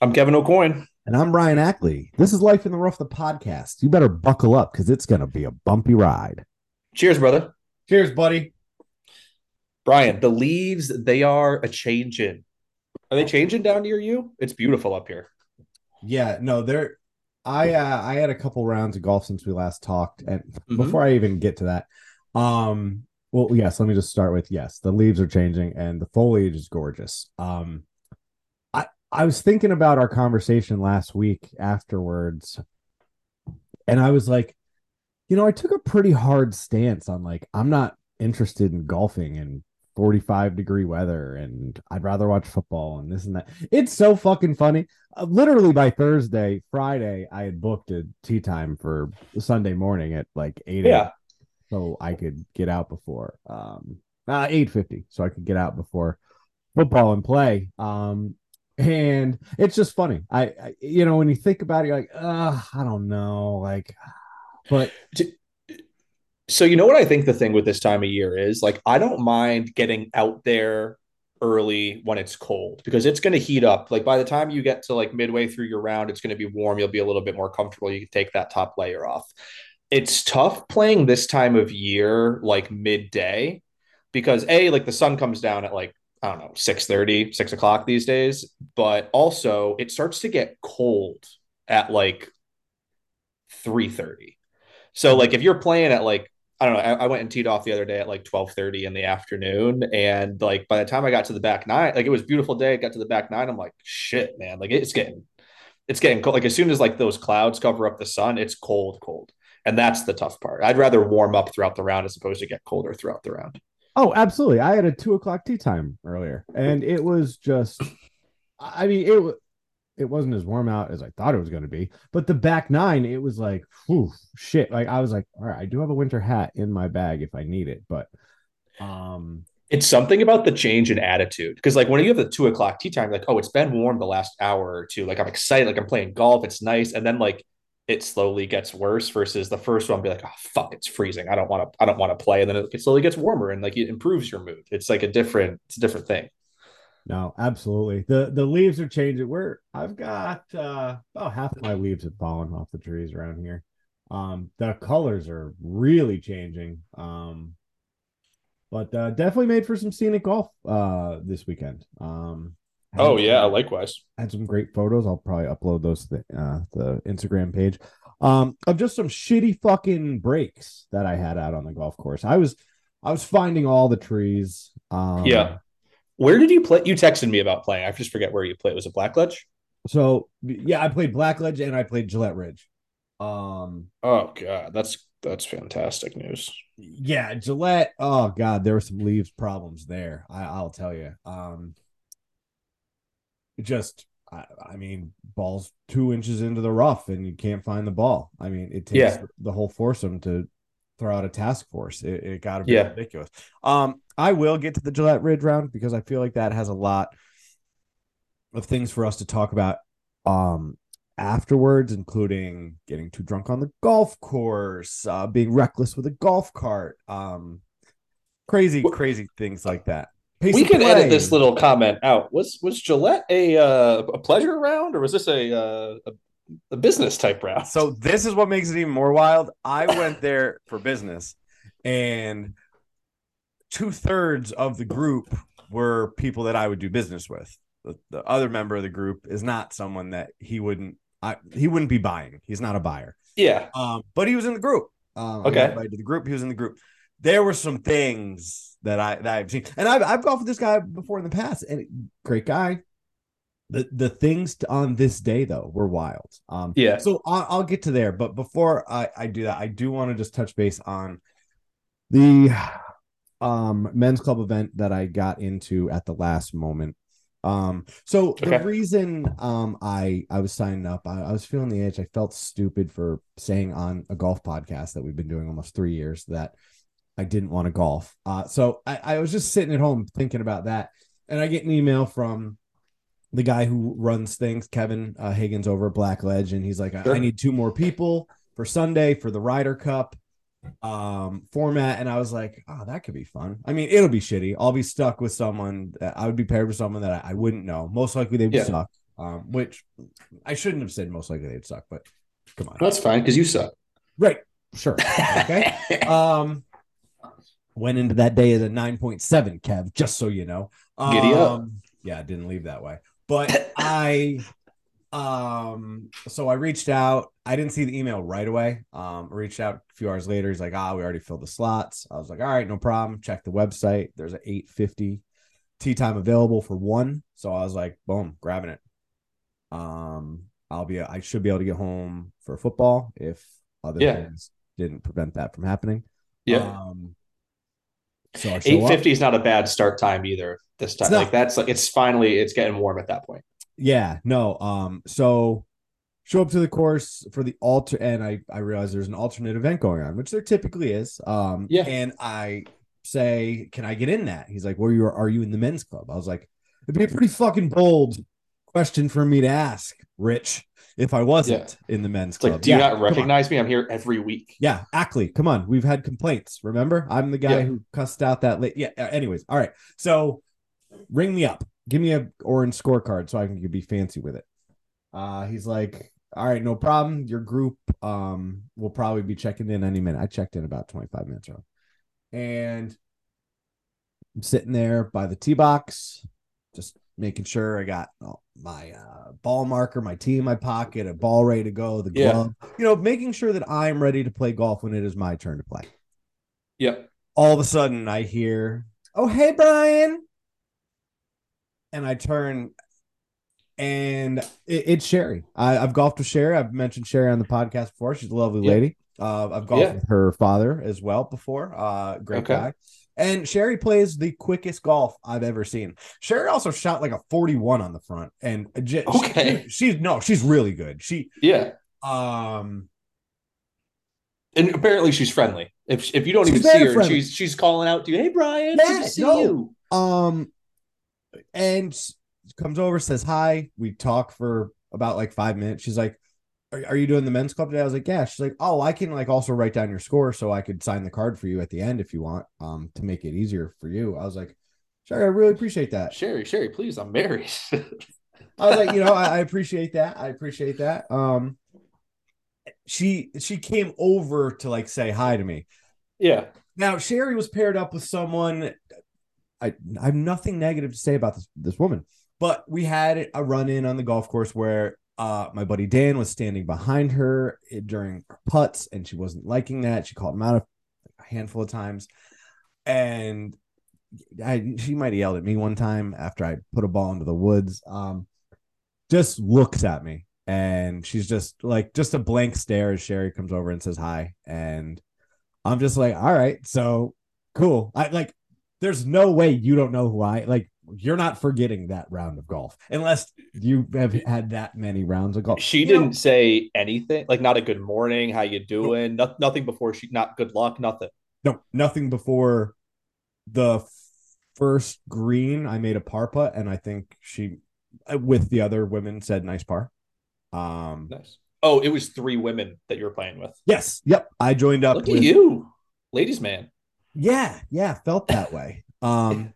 I'm Kevin O'Coin. And I'm Brian Ackley. This is Life in the Rough, the podcast. You better buckle up because it's going to be a bumpy ride. Cheers, brother. Cheers, buddy. Brian, the leaves, they are a changing. Are they changing down near you? It's beautiful up here. Yeah, no, they're. I uh, I had a couple rounds of golf since we last talked, and mm-hmm. before I even get to that, um, well, yes, let me just start with yes, the leaves are changing and the foliage is gorgeous. Um, I was thinking about our conversation last week afterwards, and I was like, you know, I took a pretty hard stance on like, I'm not interested in golfing in 45 degree weather and I'd rather watch football and this and that. It's so fucking funny. Uh, literally by Thursday, Friday, I had booked a tee time for Sunday morning at like 8 yeah. so I could get out before um uh, 8:50 so I could get out before football and play. Um and it's just funny. I, I, you know, when you think about it, you're like, I don't know, like, but. So you know what I think the thing with this time of year is like I don't mind getting out there early when it's cold because it's going to heat up. Like by the time you get to like midway through your round, it's going to be warm. You'll be a little bit more comfortable. You can take that top layer off. It's tough playing this time of year like midday because a like the sun comes down at like I don't know, 6 30, 6 o'clock these days. But also it starts to get cold at like 3 30. So like if you're playing at like I don't know. I, I, went and teed off the other day at like twelve thirty in the afternoon, and like by the time I got to the back nine, like it was beautiful day. got to the back nine, I'm like, shit, man. Like it's getting, it's getting cold. Like as soon as like those clouds cover up the sun, it's cold, cold, and that's the tough part. I'd rather warm up throughout the round as opposed to get colder throughout the round. Oh, absolutely. I had a two o'clock tee time earlier, and it was just, I mean, it it wasn't as warm out as I thought it was going to be. But the back nine, it was like, whew, shit. Like I was like, all right, I do have a winter hat in my bag if I need it, but um, it's something about the change in attitude because like when you have the two o'clock tee time, like oh, it's been warm the last hour or two. Like I'm excited, like I'm playing golf, it's nice, and then like it slowly gets worse versus the first one be like oh fuck it's freezing. I don't want to i don't want to play. And then it slowly gets warmer and like it improves your mood. It's like a different it's a different thing. No absolutely. The the leaves are changing. Where i've got uh about half of my leaves have fallen off the trees around here. Um the colors are really changing um but uh definitely made for some scenic golf uh this weekend. Um Oh yeah, likewise. I had some great photos. I'll probably upload those to the, uh, the Instagram page. Um, of just some shitty fucking breaks that I had out on the golf course. I was I was finding all the trees. Um, yeah. Where did you play? You texted me about playing. I just forget where you played. Was it Blackledge? So yeah, I played Blackledge and I played Gillette Ridge. Um. Oh god, that's that's fantastic news. Yeah, Gillette. Oh god, there were some leaves problems there. I, I'll tell you. Um just I, I, mean, ball's two inches into the rough and you can't find the ball. I mean, it takes yeah. the whole foursome to throw out a task force. It, it got to be yeah. ridiculous. Um, I will get to the Gillette Ridge round because I feel like that has a lot of things for us to talk about um afterwards, including getting too drunk on the golf course, uh, being reckless with a golf cart, um, crazy, crazy things like that. We can edit this little comment out. Was was Gillette a uh, a pleasure round or was this a, uh, a a business type round? So this is what makes it even more wild. I went there for business, and two thirds of the group were people that I would do business with. The, the other member of the group is not someone that he wouldn't I, he wouldn't be buying. He's not a buyer. Yeah. Um, but he was in the group. Um, okay. To the group, he was in the group. There were some things that I that I've seen, and I've I've golfed with this guy before in the past, and great guy. The the things on this day though were wild. Um, yeah. So I'll, I'll get to there, but before I I do that, I do want to just touch base on the um men's club event that I got into at the last moment. Um, so okay. the reason um I I was signing up, I, I was feeling the edge. I felt stupid for saying on a golf podcast that we've been doing almost three years that I didn't want to golf. Uh, so I, I was just sitting at home thinking about that. And I get an email from the guy who runs things, Kevin uh, Higgins over at Blackledge. And he's like, sure. I need two more people for Sunday for the Ryder Cup um format and i was like oh that could be fun i mean it'll be shitty i'll be stuck with someone that i would be paired with someone that i, I wouldn't know most likely they would yeah. suck Um, which I shouldn't have said most likely they'd suck, but come on. That's fine because you suck. Right. Sure. Okay. um went into that day as a 9.7, Kev, just so you know. Um, Giddy up. yeah, it didn't leave that way. But I um so I reached out. I didn't see the email right away. Um, I reached out a few hours later. He's like, ah, we already filled the slots. I was like, all right, no problem. Check the website. There's an 850 tee time available for one. So I was like, boom, grabbing it. Um, I'll be I should be able to get home for football if other Yeah. things didn't prevent that from happening. Yeah. Um, so Eight fifty is not a bad start time either. This time, not. like that's like it's finally it's getting warm at that point. Yeah, no. Um, so show up to the course for the alter, and I I realize there's an alternate event going on, which there typically is. Um, Yeah. and I say, can I get in that? He's like, where you are, are you in the men's club? I was like, it'd be a pretty fucking bold question for me to ask, Rich, if I wasn't in the men's It's club. like, do Yeah, you not recognize me? I'm here every week. Yeah, Ackley, come on. We've had complaints. Remember, I'm the guy Yeah. who cussed out that late. Yeah. Anyways, all right. So, ring me up. Give me a orange scorecard so I can be fancy with it. Uh, he's like, all right, no problem. Your group um will probably be checking in any minute. I checked in about 25 minutes ago, and I'm sitting there by the tee box, just making sure I got oh, my uh, ball marker, my tee in my pocket, a ball ready to go, the Yeah. glove. You know, making sure that I'm ready to play golf when it is my turn to play. Yep. All of a sudden, I hear, "Oh, hey, Brian," and I turn, and it, it's Sherry. I, I've golfed with Sherry. I've mentioned Sherry on the podcast before. She's a lovely Yeah. lady. Uh, I've golfed Yeah. with her father as well before. Uh, great Okay. guy. And Sherry plays the quickest golf I've ever seen. Sherry also shot like a 41 on the front. And j- she- Okay. she's no, she's really good. She Yeah. um And apparently she's friendly. If if you don't even see her, friendly. she's she's calling out to you. Hey Brian, Yeah, see no. you. Um, and comes over, says hi. We talk for about like five minutes. She's like, are, "Are you doing the men's club today?" I was like, "Yeah." She's like, "Oh, I can like also write down your score so I could sign the card for you at the end if you want, um, to make it easier for you." I was like, Sherry, I really appreciate that." Sherry, Sherry, please, I'm married. I was like, you know, I, I appreciate that. I appreciate that. Um, she she came over to like say hi to me. yeah. Now Sherry was paired up with someone. I I have nothing negative to say about this this woman, but we had a run in on the golf course where uh my buddy Dan was standing behind her during her putts, and she wasn't liking that. She called him out a, a handful of times, and I she might have yelled at me one time after I put a ball into the woods. Um, just looks at me, and she's just like just a blank stare as Sherry comes over and says hi, and I'm just like, all right, so cool. I like there's no way you don't know who I like you're not forgetting that round of golf unless you have had that many rounds of golf. She You didn't know, say anything, like not a good morning, how you doing, no, nothing before she not good luck, nothing. no, nothing before the first green. I made a par putt, and I think she, uh, with the other women, said nice par. Um, Nice. Oh, it was three women that you were playing with. yes, yep. I joined up. Look with, at you, ladies man. Yeah, yeah, felt that way. Um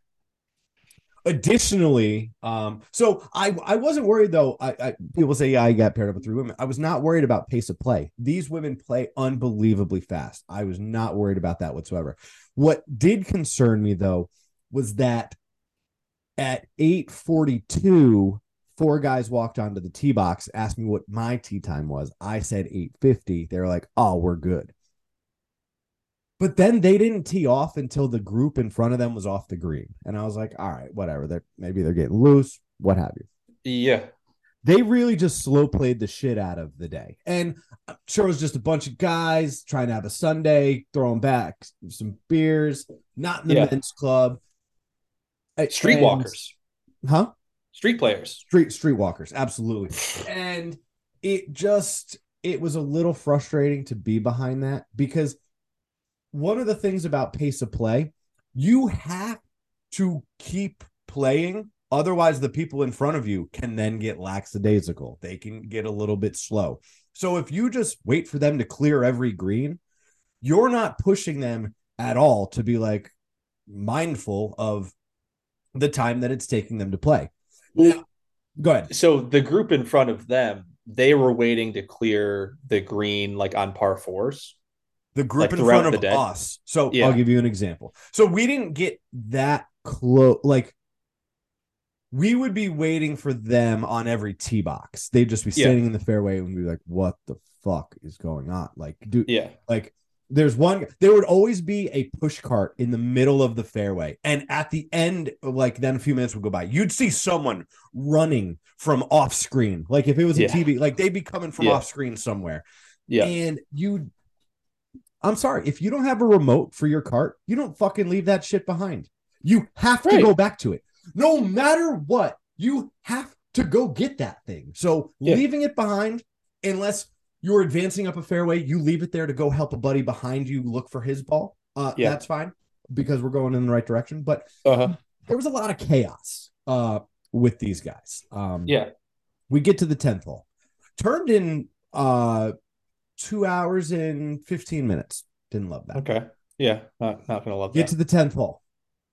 additionally, um, so I I wasn't worried though. I, I people say, yeah, I got paired up with three women. I was not worried about pace of play. These women play unbelievably fast. I was not worried about that whatsoever. What did concern me though was that at 842 four guys walked onto the tee box asked me what my tee time was i said 850 they were like oh we're good but then they didn't tee off until the group in front of them was off the green. And I was like, all right, whatever. They're maybe they're getting loose, what have you. Yeah. They really just slow played the shit out of the day. And I'm sure it was just a bunch of guys trying to have a Sunday, throwing back some beers, not in the Yeah. men's club. Streetwalkers, Huh? street players. street streetwalkers absolutely and it just it was a little frustrating to be behind that because one of the things about pace of play you have to keep playing otherwise the people in front of you can then get lackadaisical they can get a little bit slow so if you just wait for them to clear every green you're not pushing them at all to be like mindful of the time that it's taking them to play Go ahead. So the group in front of them, they were waiting to clear the green like on par fours. The group Like in front of day? us. So Yeah. I'll give you an example. So we didn't get that close. Like we would be waiting for them on every tee box. They'd just be Yeah. standing in the fairway and be like, "What the fuck is going on?" Like, dude, Yeah. like there's one there would always be a push cart in the middle of the fairway and at the end like then a few minutes would go by you'd see someone running from off screen like if it was a Yeah. tv like they'd be coming from Yeah. off screen somewhere Yeah. and you i'm sorry if you don't have a remote for your cart you don't fucking leave that shit behind you have to go back to it no matter what you have to go get that thing so Yeah. leaving it behind unless you're advancing up a fairway you leave it there to go help a buddy behind you look for his ball uh Yeah. that's fine because we're going in the right direction but Uh-huh. there was a lot of chaos uh with these guys um Yeah. we get to the 10th hole turned in uh two hours and 15 minutes didn't love that Okay. Yeah. Not not gonna love get that. to the 10th hole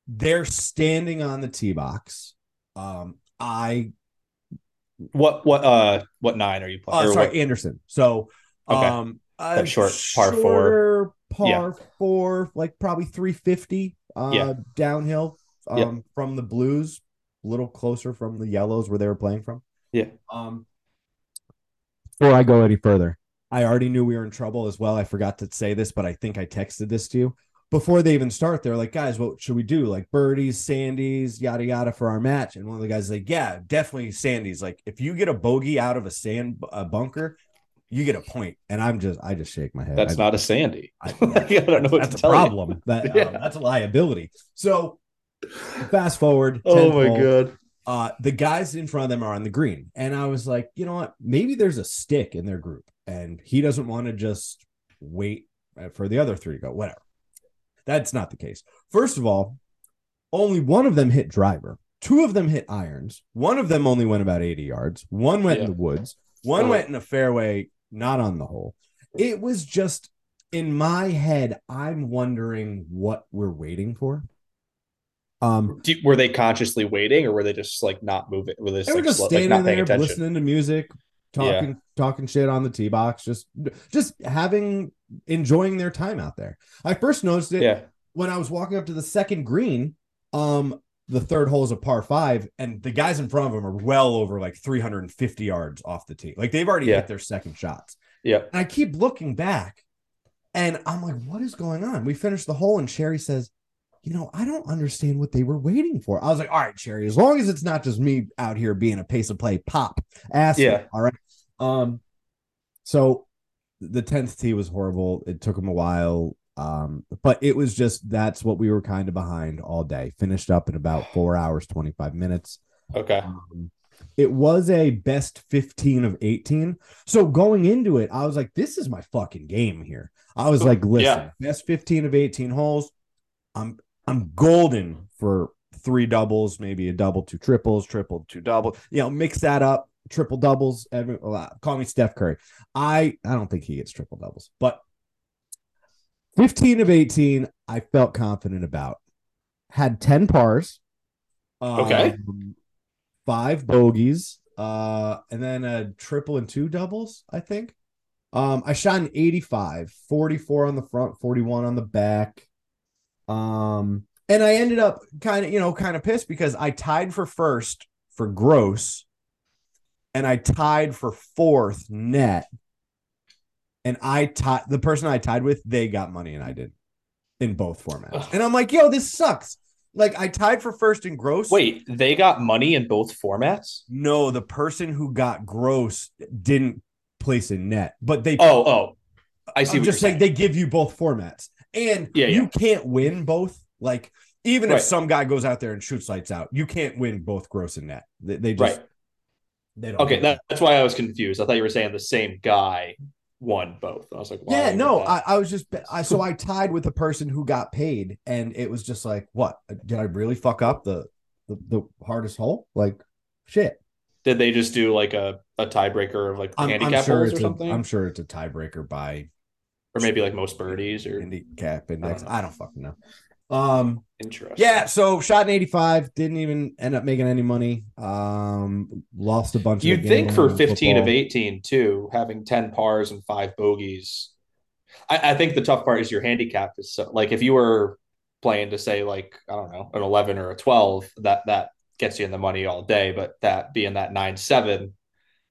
they're standing on the tee box um i what what uh what nine are you playing? uh, sorry what- anderson so Okay. um That short par four. par Yeah. four like probably 350 uh Yeah. downhill um Yeah. from the blues a little closer from the yellows where they were playing from Yeah. um before i go any further i already knew we were in trouble as well i forgot to say this but i think i texted this to you before they even start they're like guys what should we do like birdies sandies yada yada for our match and one of the guys is like yeah definitely sandies like if you get a bogey out of a sand a bunker you get a point. and i'm just i just shake my head That's I- not a Sandy. I, I don't know what that's to a tell you. problem. That, Yeah. um, that's a liability. So fast forward. Oh my god. Uh, the guys in front of them are on the green, and I was like, you know what? Maybe there's a stick in their group, and he doesn't want to just wait uh, for the other three to go. Whatever. That's not the case. First of all, only one of them hit driver. Two of them hit irons. One of them only went about 80 yards. One went in the woods. One Oh. went in a fairway, not on the hole. It was just in my head, I'm wondering what we're waiting for. Um, were they consciously waiting, or were they just like not moving? Were they just, they were like, just like, standing not there attention? listening to music, talking, talking shit on the tee box, just just having enjoying their time out there. I first noticed it Yeah. when I was walking up to the second green. Um, the third hole is a par five, and the guys in front of them are well over like 350 yards off the tee. Like they've already Yeah. hit their second shots. Yeah. And I keep looking back and I'm like, what is going on? We finished the hole, and Sherry says, You know, I don't understand what they were waiting for. I was like, All right, Sherry, as long as it's not just me out here being a pace of play pop ass. Yeah. All right. Um, so the 10th tee was horrible. It took them a while. Um, but it was just that's what we were kind of behind all day. Finished up in about four hours, 25 minutes. Okay. Um, it was a best 15 of 18. So going into it, I was like, this is my fucking game here. I was like, listen, Yeah. best 15 of 18 holes. I'm I'm golden for three doubles, maybe a double, two triples, triple, two double. You know, mix that up, triple doubles. Every call me Steph Curry. I I don't think he gets triple doubles, but 15 of 18, I felt confident about. Had 10 pars. Okay. Um, five bogeys, uh, and then a triple and two doubles, I think. Um, I shot an 85, 44 on the front, 41 on the back. Um, and I ended up kind of, you know, kind of pissed because I tied for first for gross and I tied for fourth net. And I tied the person I tied with, they got money and I didn't in both formats. Ugh. And I'm like, yo, this sucks. Like I tied for first in gross. Wait, they got money in both formats? No, the person who got gross didn't place a net, but they. Oh, oh. I see I'm what just you're saying saying. they give you both formats, and Yeah, you yeah. can't win both. Like even if some guy goes out there and shoots lights out, you can't win both gross and net. They, they just Right. they don't. Okay, that, that's why I was confused. I thought you were saying the same guy won both. I was like, why yeah, no. I, I was just I so I tied with the person who got paid, and it was just like, what did I really fuck up the the, the hardest hole? Like, shit. Did they just do like a, a tiebreaker of like I'm, I'm sure holes or a, something? I'm sure it's a tiebreaker by or maybe like most birdies or handicap index. know. I don't fucking know. Um, Interesting. Yeah, so shot in 85, didn't even end up making any money. Um, lost a bunch. Of you'd think for 15 football. of 18 too, having 10 pars and five bogeys. I, I, think the tough part is your handicap is so like if you were playing to say like I don't know an 11 or a 12, that that gets you in the money all day. But that being that nine seven,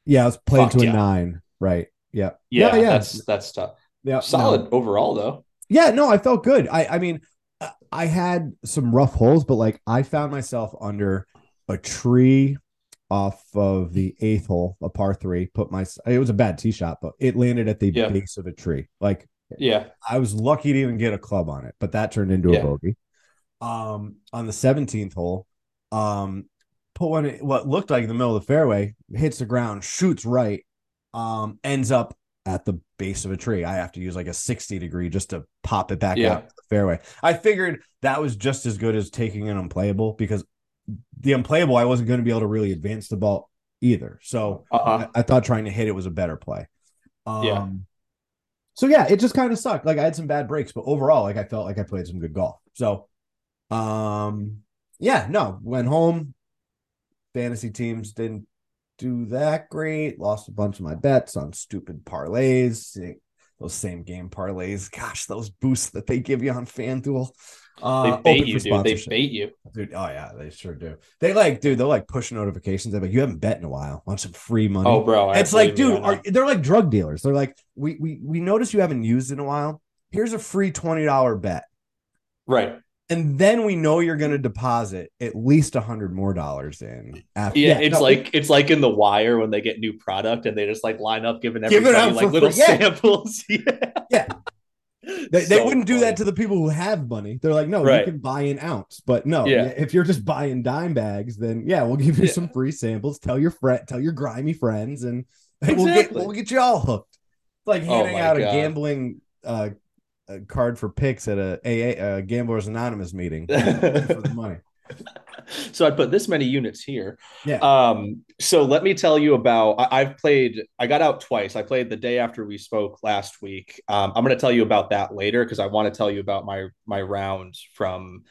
yeah, I was playing to a nine, right? Yeah, yeah, yeah, yeah. That's that's tough. Yeah, solid no. overall though. Yeah, no, I felt good. I I mean I had some rough holes, but like I found myself under a tree off of the eighth hole, a par three. Put my it was a bad tee shot, but it landed at the yeah. base of a tree. Like, yeah, I was lucky to even get a club on it, but that turned into yeah. a bogey. Um, on the seventeenth hole, um, put one what looked like in the middle of the fairway, hits the ground, shoots right, um, ends up at the base of a tree. I have to use like a 60 degree just to pop it back yeah. out the fairway. I figured that was just as good as taking an unplayable because the unplayable I wasn't going to be able to really advance the ball either. So uh-huh. I, I, thought trying to hit it was a better play. Um, yeah. So yeah, it just kind of sucked. Like I had some bad breaks, but overall, like I felt like I played some good golf. So, um, yeah, no, went home. Fantasy teams didn't do that great. Lost a bunch of my bets on stupid parlays. Those same game parlays. Gosh, those boosts that they give you on FanDuel. Uh, they bait you, dude. They bait you, dude. Oh yeah, they sure do. They like, dude. They're like push notifications. They're like, you haven't bet in a while. Want some free money? Oh, bro. It's like, dude, are, they're like drug dealers. They're like, we we we notice you haven't used in a while. Here's a free twenty dollar bet. Right and then we know you're going to deposit at least a hundred more dollars in. After. Yeah, yeah, it's no, like it's like in the wire when they get new product and they just like line up giving everybody like little free. samples. yeah. yeah. They, so they wouldn't funny. do that to the people who have money. They're like, no, right. you can buy an ounce, but no, yeah. if you're just buying dime bags, then yeah, we'll give you yeah. some free samples. Tell your friend, tell your grimy friends, and exactly. we'll get we'll get you all hooked. It's like oh handing oh out God. a gambling uh, a card for picks at a AA a Gamblers Anonymous meeting for the money. So I put this many units here. Yeah. Um, so let me tell you about I, have played I got out twice. I played the day after we spoke last week. Um, I'm gonna tell you about that later because I want to tell you about my my round from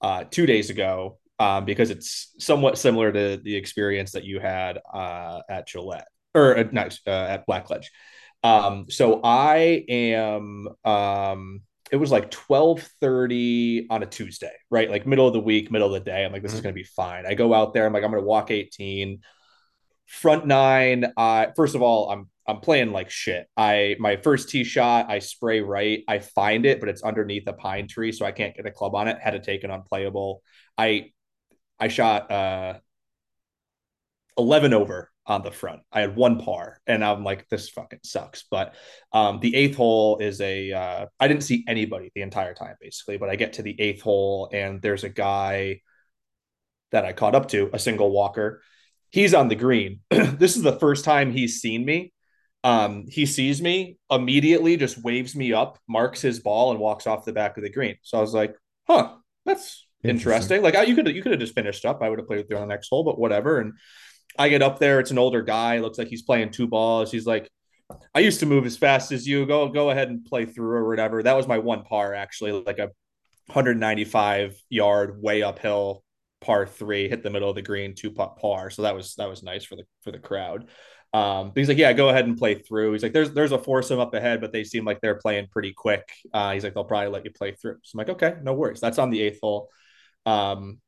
uh, two days ago. Um, because it's somewhat similar to the experience that you had uh, at Gillette or uh, not uh, at Blackledge. Um, so I am um it was like 12:30 on a Tuesday, right? Like middle of the week, middle of the day. I'm like, this mm-hmm. is gonna be fine. I go out there, I'm like, I'm gonna walk 18. Front nine, uh, first of all, I'm I'm playing like shit. I my first tee shot, I spray right, I find it, but it's underneath a pine tree, so I can't get a club on it. Had to take an unplayable. I I shot uh 11 over on the front. I had one par, and I'm like, this fucking sucks. But um, the eighth hole is a. Uh, I didn't see anybody the entire time, basically. But I get to the eighth hole, and there's a guy that I caught up to, a single walker. He's on the green. this is the first time he's seen me. Um, he sees me immediately, just waves me up, marks his ball, and walks off the back of the green. So I was like, huh, that's interesting. interesting. Like, I, you could you could have just finished up. I would have played with you on the next hole, but whatever. And I get up there. It's an older guy. Looks like he's playing two balls. He's like, I used to move as fast as you. Go go ahead and play through or whatever. That was my one par actually, like a 195 yard way uphill par three, hit the middle of the green, two putt par. So that was that was nice for the for the crowd. Um, but he's like, yeah, go ahead and play through. He's like, there's there's a foursome up ahead, but they seem like they're playing pretty quick. Uh, he's like, they'll probably let you play through. So I'm like, okay, no worries. That's on the eighth hole. Um,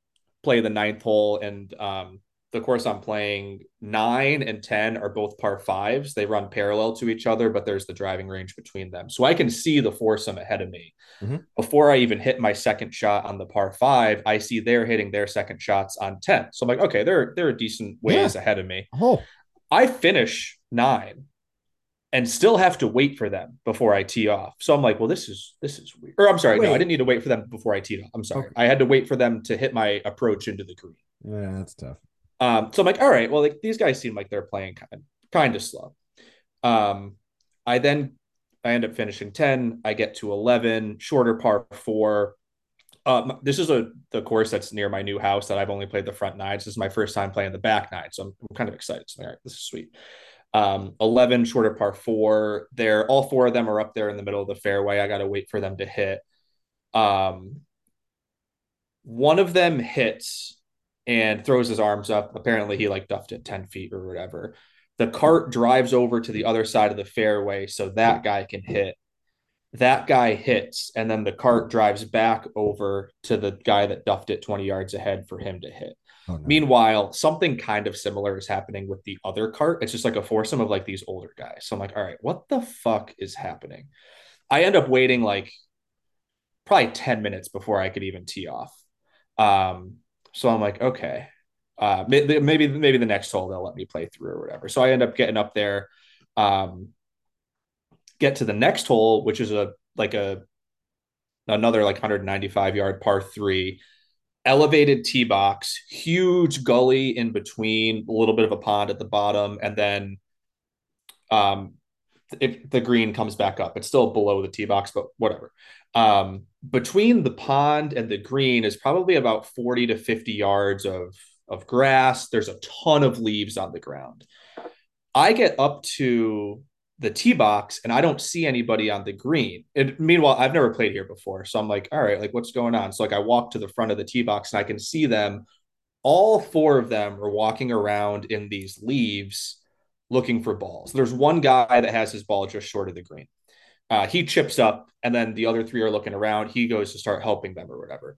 play the ninth hole, and um, the course I'm playing, nine and 10 are both par fives. They run parallel to each other, but there's the driving range between them. So I can see the foursome ahead of me. Mm-hmm. Before I even hit my second shot on the par five, I see they're hitting their second shots on 10. So I'm like, okay, they're they're a decent ways yeah. ahead of me. Oh. I finish nine and still have to wait for them before I tee off. So I'm like, well, this is this is weird. Or I'm sorry, wait. no, I didn't need to wait for them before I teed off. I'm sorry. Okay. I had to wait for them to hit my approach into the green. Yeah, that's tough. Um, so I'm like, all right, well, like these guys seem like they're playing kind of, kind of slow. Um, I then I end up finishing 10. I get to 11, shorter par four. Um, this is a the course that's near my new house that I've only played the front nine. This is my first time playing the back nine, so I'm, I'm kind of excited. So, all right, this is sweet. Um, 11 shorter par four. There, all four of them are up there in the middle of the fairway. I got to wait for them to hit. Um, One of them hits and throws his arms up. Apparently, he like duffed it 10 feet or whatever. The cart drives over to the other side of the fairway so that guy can hit. That guy hits, and then the cart drives back over to the guy that duffed it 20 yards ahead for him to hit. Oh, no. Meanwhile, something kind of similar is happening with the other cart. It's just like a foursome of like these older guys. So I'm like, all right, what the fuck is happening? I end up waiting like probably 10 minutes before I could even tee off. Um, so I'm like, okay, uh, maybe maybe the next hole they'll let me play through or whatever. So I end up getting up there, um, get to the next hole, which is a like a another like 195 yard par three elevated tee box, huge gully in between, a little bit of a pond at the bottom, and then um, if the green comes back up. It's still below the tee box, but whatever. Um, between the pond and the green is probably about 40 to 50 yards of of grass. There's a ton of leaves on the ground. I get up to the tee box and I don't see anybody on the green. And meanwhile, I've never played here before. So I'm like, all right, like what's going on? So like I walk to the front of the tee box and I can see them. All four of them are walking around in these leaves looking for balls. There's one guy that has his ball just short of the green. Uh, he chips up and then the other three are looking around. He goes to start helping them or whatever.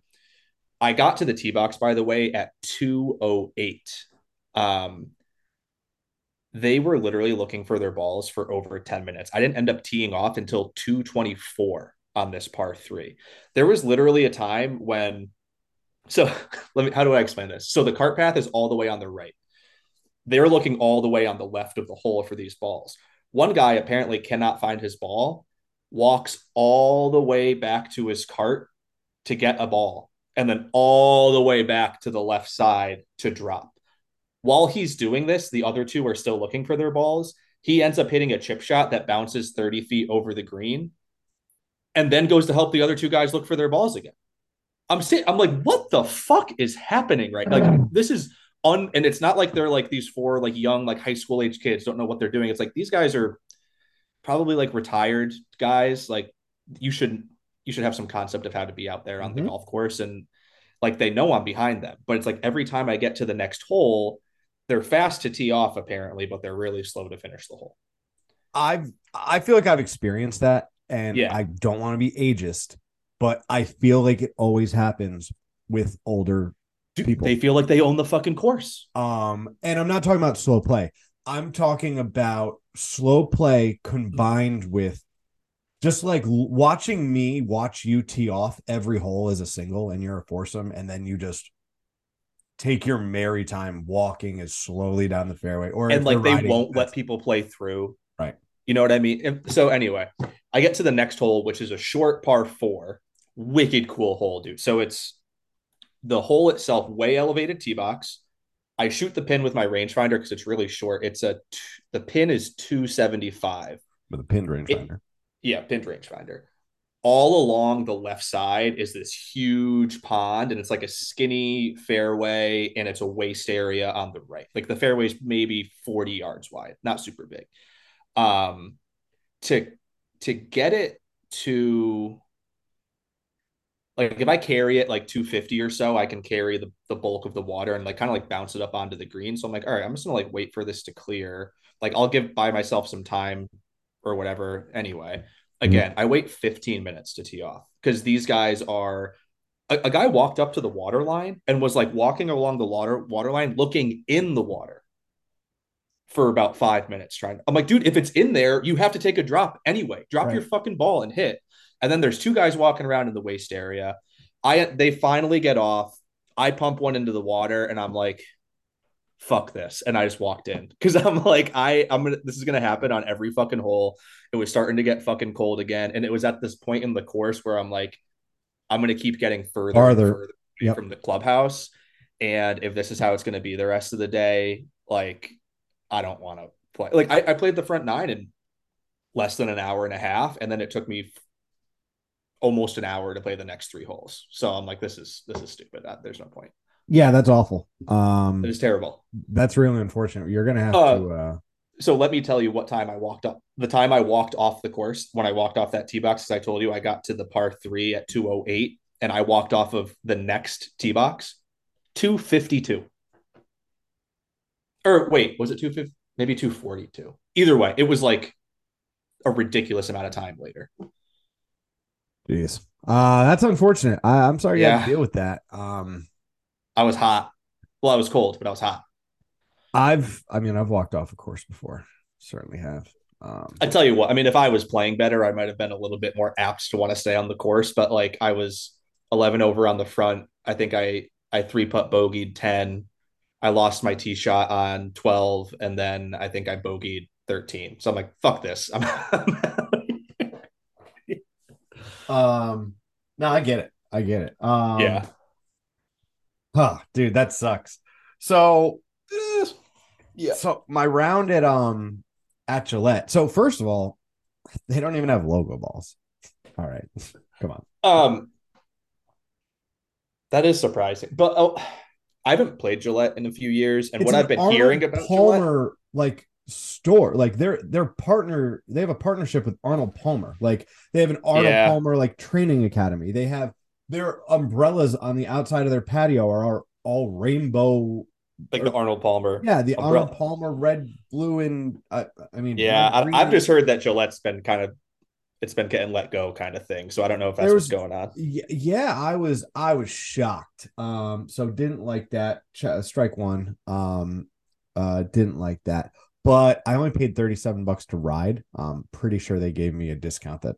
I got to the tee box, by the way, at 208. Um, they were literally looking for their balls for over 10 minutes. I didn't end up teeing off until 224 on this par three. There was literally a time when, so let me, how do I explain this? So the cart path is all the way on the right. They're looking all the way on the left of the hole for these balls. One guy apparently cannot find his ball, walks all the way back to his cart to get a ball, and then all the way back to the left side to drop while he's doing this, the other two are still looking for their balls. He ends up hitting a chip shot that bounces 30 feet over the green and then goes to help the other two guys look for their balls again. I'm saying, I'm like, what the fuck is happening right? Like, this is un, and it's not like they're like these four like young, like high school age kids don't know what they're doing. It's like these guys are probably like retired guys. Like, you should, you should have some concept of how to be out there on mm-hmm. the golf course and like they know I'm behind them. But it's like every time I get to the next hole, they're fast to tee off apparently, but they're really slow to finish the hole. I've I feel like I've experienced that, and yeah. I don't want to be ageist, but I feel like it always happens with older people. They feel like they own the fucking course. Um, and I'm not talking about slow play. I'm talking about slow play combined with just like watching me watch you tee off every hole as a single and you're a foursome, and then you just take your merry time walking as slowly down the fairway or and like they won't let people play through right you know what i mean so anyway i get to the next hole which is a short par four wicked cool hole dude so it's the hole itself way elevated tee box i shoot the pin with my rangefinder because it's really short. It's a the pin is 275 with a pinned rangefinder. It, yeah pinned rangefinder. All along the left side is this huge pond and it's like a skinny fairway and it's a waste area on the right. Like the fairway's maybe 40 yards wide not super big. Um to to get it to like if I carry it like 250 or so, I can carry the, the bulk of the water and like kind of like bounce it up onto the green. So I'm like, all right, I'm just gonna like wait for this to clear. Like I'll give by myself some time or whatever anyway. Again, mm-hmm. I wait 15 minutes to tee off because these guys are. A, a, guy walked up to the water line and was like walking along the water water line, looking in the water for about five minutes. Trying, I'm like, dude, if it's in there, you have to take a drop anyway. Drop right. your fucking ball and hit. And then there's two guys walking around in the waste area. I they finally get off. I pump one into the water and I'm like, fuck this. And i just walked in. Because i'm like i i'm gonna this is gonna happen on every fucking hole. It was starting to get fucking cold again. And it was at this point in the course where i'm like i'm gonna keep getting further farther. further yep. from the clubhouse. And if this is how it's gonna be the rest of the day like i don't want to play. Like I, I played the front nine in less than an hour and a half. And then it took me almost an hour to play the next three holes so i'm like this is this is stupid there's no point yeah, that's awful. Um, it is terrible. That's really unfortunate. You're gonna have uh, to. Uh... So let me tell you what time I walked up. The time I walked off the course when I walked off that tee box, as I told you, I got to the par three at 208. and I walked off of the next tee box, 252. Or wait, was it 250? Maybe 242. Either way, it was like a ridiculous amount of time later. Jeez. Uh that's unfortunate. I, I'm sorry you had to deal with that. Um I was hot. Well, I was cold, but I was hot. I've I mean I've walked off a course before. Certainly have. Um I tell you what, I mean, if I was playing better, I might have been a little bit more apt to want to stay on the course. But like, I was 11 over on the front. I think I I three putt bogeyed 10. I lost my tee shot on 12, and then I think I bogeyed 13. So I'm like, fuck this. I'm, Um, no, I get it. I get it. Um, yeah. Huh, dude, that sucks. So, Yeah. so my round at um at Gillette. So first of all, they don't even have logo balls. All right, come on. Um, that is surprising, but oh, I haven't played Gillette in a few years, and It's what I've been Arnold hearing about Gillette, Palmer like store, like they're they're partner. They have a partnership with Arnold Palmer. Like they have an Arnold Yeah. Palmer like training academy. They have their umbrellas on the outside of their patio are, are all rainbow like the Arnold Palmer. Yeah, the umbrella. Arnold Palmer red, blue, and uh, I mean, Yeah, I, i've just heard that Gillette's been kind of, it's been getting let go kind of thing. So I don't know if that's what's going on. Yeah, yeah, I was I was shocked. Um, so didn't like that. Ch- uh, strike one. Um, uh, didn't like that. But I only paid thirty seven bucks to ride. Um, pretty sure they gave me a discount that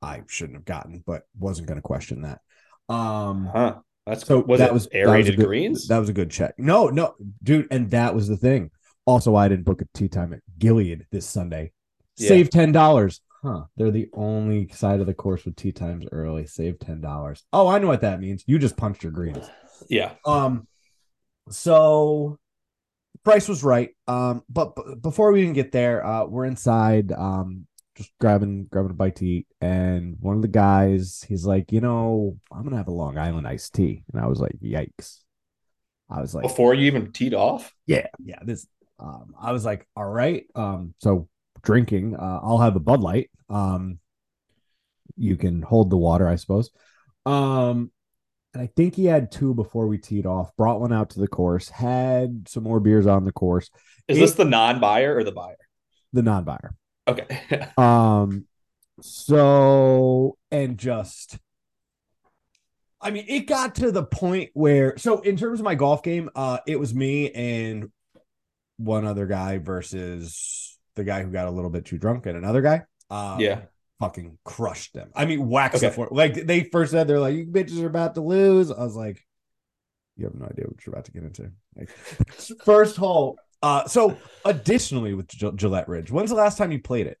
I shouldn't have gotten, but wasn't going to question that. Um, Huh? That's so was that was that was a aerated good- greens? That was a good check. No, no, dude, and that was the thing. Also, I didn't book a tee time at Gilead this Sunday. Yeah. Save ten dollars. Huh? They're the only side of the course with tee times early. Save ten dollars. Oh, I know what that means. You just punched your greens. yeah. Um, so price was right. Um, but, but before we even get there, uh, we're inside. Um, just grabbing grabbing a bite to eat, and one of the guys, he's like, you know, I'm gonna have a Long Island iced tea, and I was like, yikes. I was like, Before you even teed off. yeah, yeah. This, um, I was like, all right. Um, so drinking, uh, I'll have a Bud Light. Um, you can hold the water, I suppose. Um, and I think he had two before we teed off. Brought one out to the course. Had some more beers on the course. Is It- this the non-buyer or the buyer? The non-buyer. Okay. Um, so and just, I mean, it got to the point where, so in terms of my golf game, uh, it was me and one other guy versus the guy who got a little bit too drunk and another guy. Uh, yeah. Fucking crushed them. I mean, waxed Okay. floor. Like they first said, they're like, "You bitches are about to lose." I was like, "You have no idea what you're about to get into." Like, first hole. Uh, so additionally, with Gil- Gillette Ridge, when's the last time you played it?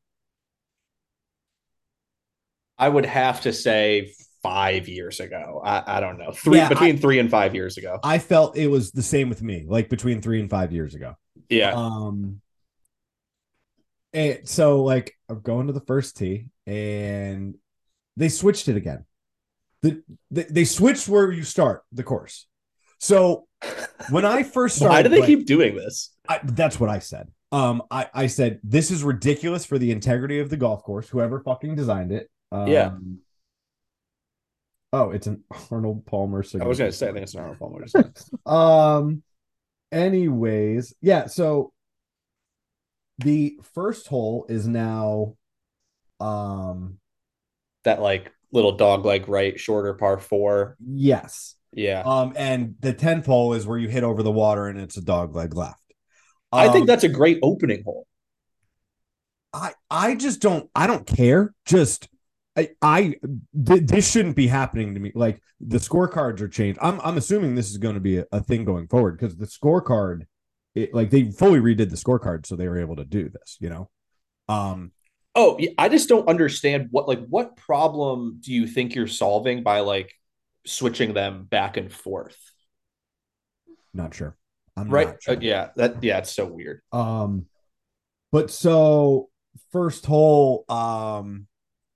I would have to say five years ago. I, I don't know. Three Yeah, between three and five years ago. I felt it was the same with me, like between three and five years ago. Yeah. Um, and so like I'm going to the first tee, and they switched it again. The, they, they switched where you start the course. So when I first started, Why do they playing- keep doing this? I, that's what I said. Um, I, I said this is ridiculous for the integrity of the golf course. Whoever fucking designed it. Um, Yeah. Oh, it's an Arnold Palmer. I was gonna say I think it's an Arnold Palmer. Um. Anyways, yeah. So the first hole is now, um. that like little dog like right shorter par four. Yes. Yeah. Um. And the tenth hole is where you hit over the water and it's a dog leg left. I think Um, that's a great opening hole. I I just don't I don't care. Just I I th- this shouldn't be happening to me. Like the scorecards are changed. I'm I'm assuming this is going to be a, a thing going forward because the scorecard, it, like they fully redid the scorecard so they were able to do this. You know, um, Oh, I just don't understand what like what problem do you think you're solving by like switching them back and forth? not sure. I'm Right? not sure. Uh, yeah, that yeah, it's so weird. Um, but so first hole, um,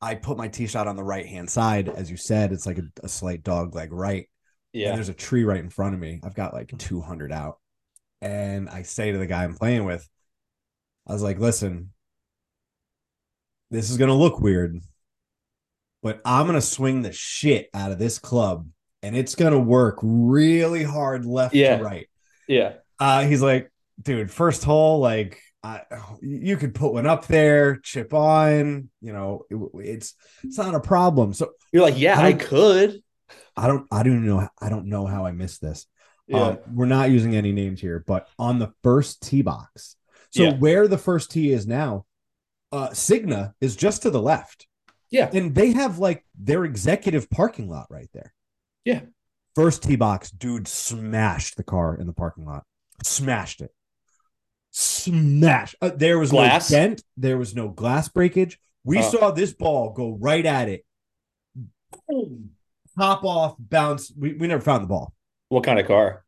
I put my tee shot on the right hand side, as you said. It's like a, a slight dog leg right. and Yeah. there's a tree right in front of me. I've got like 200 out. And I say to the guy I'm playing with, I was like, listen, this is going to look weird, but I'm gonna swing the shit out of this club, and it's gonna work really hard left Yeah. to right. Yeah. Uh, he's like, dude, first hole, like, I, you could put one up there, chip on. You know, it- it's it's not a problem. So You're like, yeah, I I, could. I don't, I don't know, I don't know how I missed this. Yeah. Um, we're not using any names here, but on the first tee box. So Yeah. where the first tee is now, uh Cigna is just to the left. Yeah. And they have like their executive parking lot right there. Yeah. First tee box, dude smashed the car in the parking lot. Smashed it. Smash. Uh, there was Glass? no dent. There was no glass breakage. We Oh. saw this ball go right at it. Boom. Pop off, bounce. We, we never found the ball. what kind of car?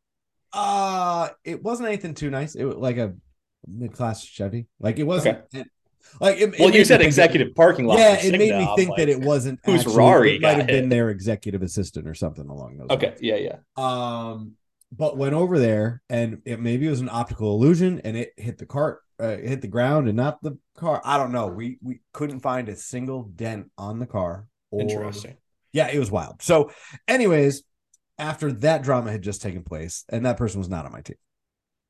Uh it wasn't anything too nice. It was like a mid-class Chevy. Like it wasn't like it, it Well, made you said executive parking lot. yeah, it made me think like, that it wasn't who's actually- Rari It might have been their executive assistant or something along those Okay. lines. Yeah. Yeah. Um but went over there and it maybe it was an optical illusion and it hit the cart uh, hit the ground and not the car. I don't know. We we couldn't find a single dent on the car. Or, Interesting. yeah, it was wild. So, anyways, after that drama had just taken place, and that person was not on my team,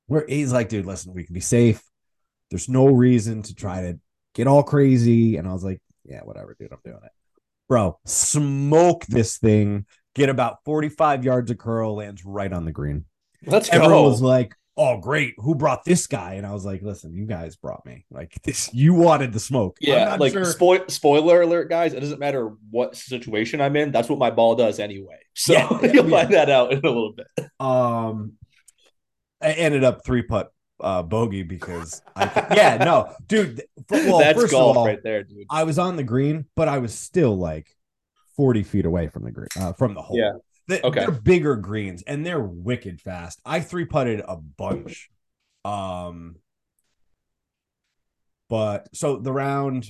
where he's like, dude, listen, we can be safe. There's no reason to try to get all crazy. And I was like, yeah, whatever, dude, I'm doing it. Bro, smoke this thing, get about 45 yards of curl, lands right on the green. Let's Everyone go. was like, oh, great. Who brought this guy? And I was like, listen, you guys brought me. Like, this, you wanted the smoke. Yeah, like sure- spoil, spoiler alert, guys. It doesn't matter what situation I'm in. That's what my ball does anyway. So Yeah, yeah, you'll yeah. find that out in a little bit. Um, I ended up three putt uh bogey because I yeah no dude. Well, That's first golf of all, right there, dude. I was on the green, but I was still like forty feet away from the green uh, from the hole. Yeah. They, Okay. they're bigger greens and they're wicked fast. I three putted a bunch. Um, but so the round,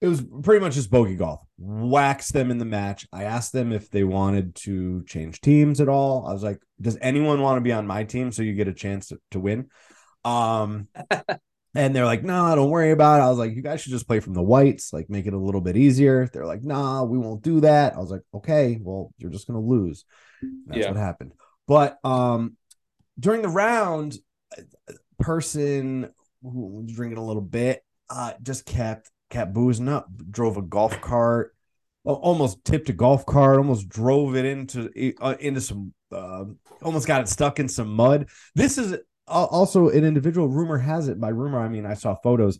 it was pretty much just bogey golf. Wax them in the match. I asked them if they wanted to change teams at all. I was like, "Does anyone want to be on my team so you get a chance to, to win?" Um, and they're like, "No, don't worry about it." I was like, "You guys should just play from the whites, like make it a little bit easier." They're like, "Nah, we won't do that." I was like, "Okay, well, you're just gonna lose." That's Yeah. what happened. But um, during the round, person who was drinking a little bit uh just kept kept boozing up drove a golf cart almost tipped a golf cart almost drove it into uh, into some uh, almost got it stuck in some mud this is also an individual rumor has it by rumor i mean i saw photos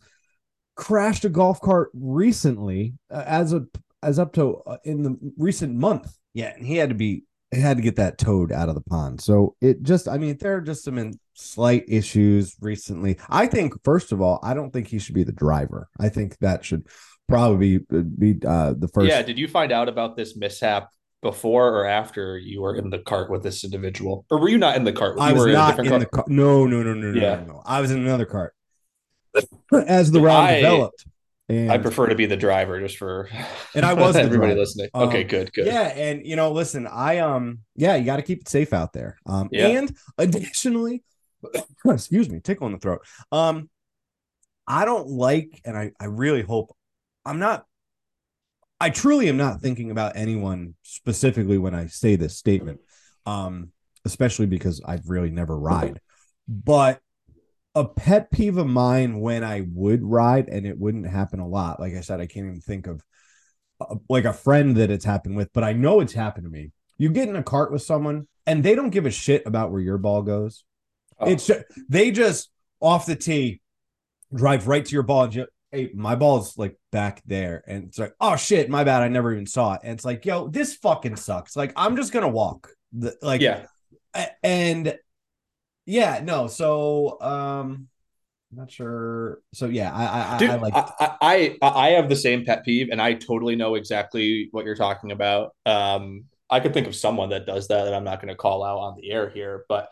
crashed a golf cart recently uh, as a as up to uh, in the recent month. Yeah and he had to be he had to get that towed out of the pond. So it just i mean there are just some in, slight issues recently. I think first of all i don't think he should be the driver. I think that should probably be, be uh the first Yeah. Did you find out about this mishap before or after you were in the cart with this individual, or were you not in the cart? I was were not in different the cart? No, no, no, no, no, Yeah. no, no. I was in another cart as the round I- developed. And I prefer to be the driver, just for And I was everybody driver. listening. Um, okay, good, good. Yeah, and you know, listen, I um, yeah, you got to keep it safe out there. Um, Yeah. and additionally, excuse me, tickle in the throat. Um, I don't like, and I I really hope I'm not. I truly am not thinking about anyone specifically when I say this statement, um, especially because I've really never ride. But a pet peeve of mine when I would ride, and it wouldn't happen a lot. Like I said, I can't even think of uh, like a friend that it's happened with, but I know it's happened to me. You get in a cart with someone and they don't give a shit about where your ball goes. Oh. It's ju- they just off the tee drive right to your ball and hey, my ball's like back there. And it's like, oh shit, my bad. I never even saw it. And it's like, yo, this fucking sucks. Like, I'm just gonna walk. The, like, yeah. and yeah, no, so um I'm not sure. So yeah, I I, Dude, I, I like I, I I have the same pet peeve, and I totally know exactly what you're talking about. Um, I could think of someone that does that, that I'm not going to call out on the air here, but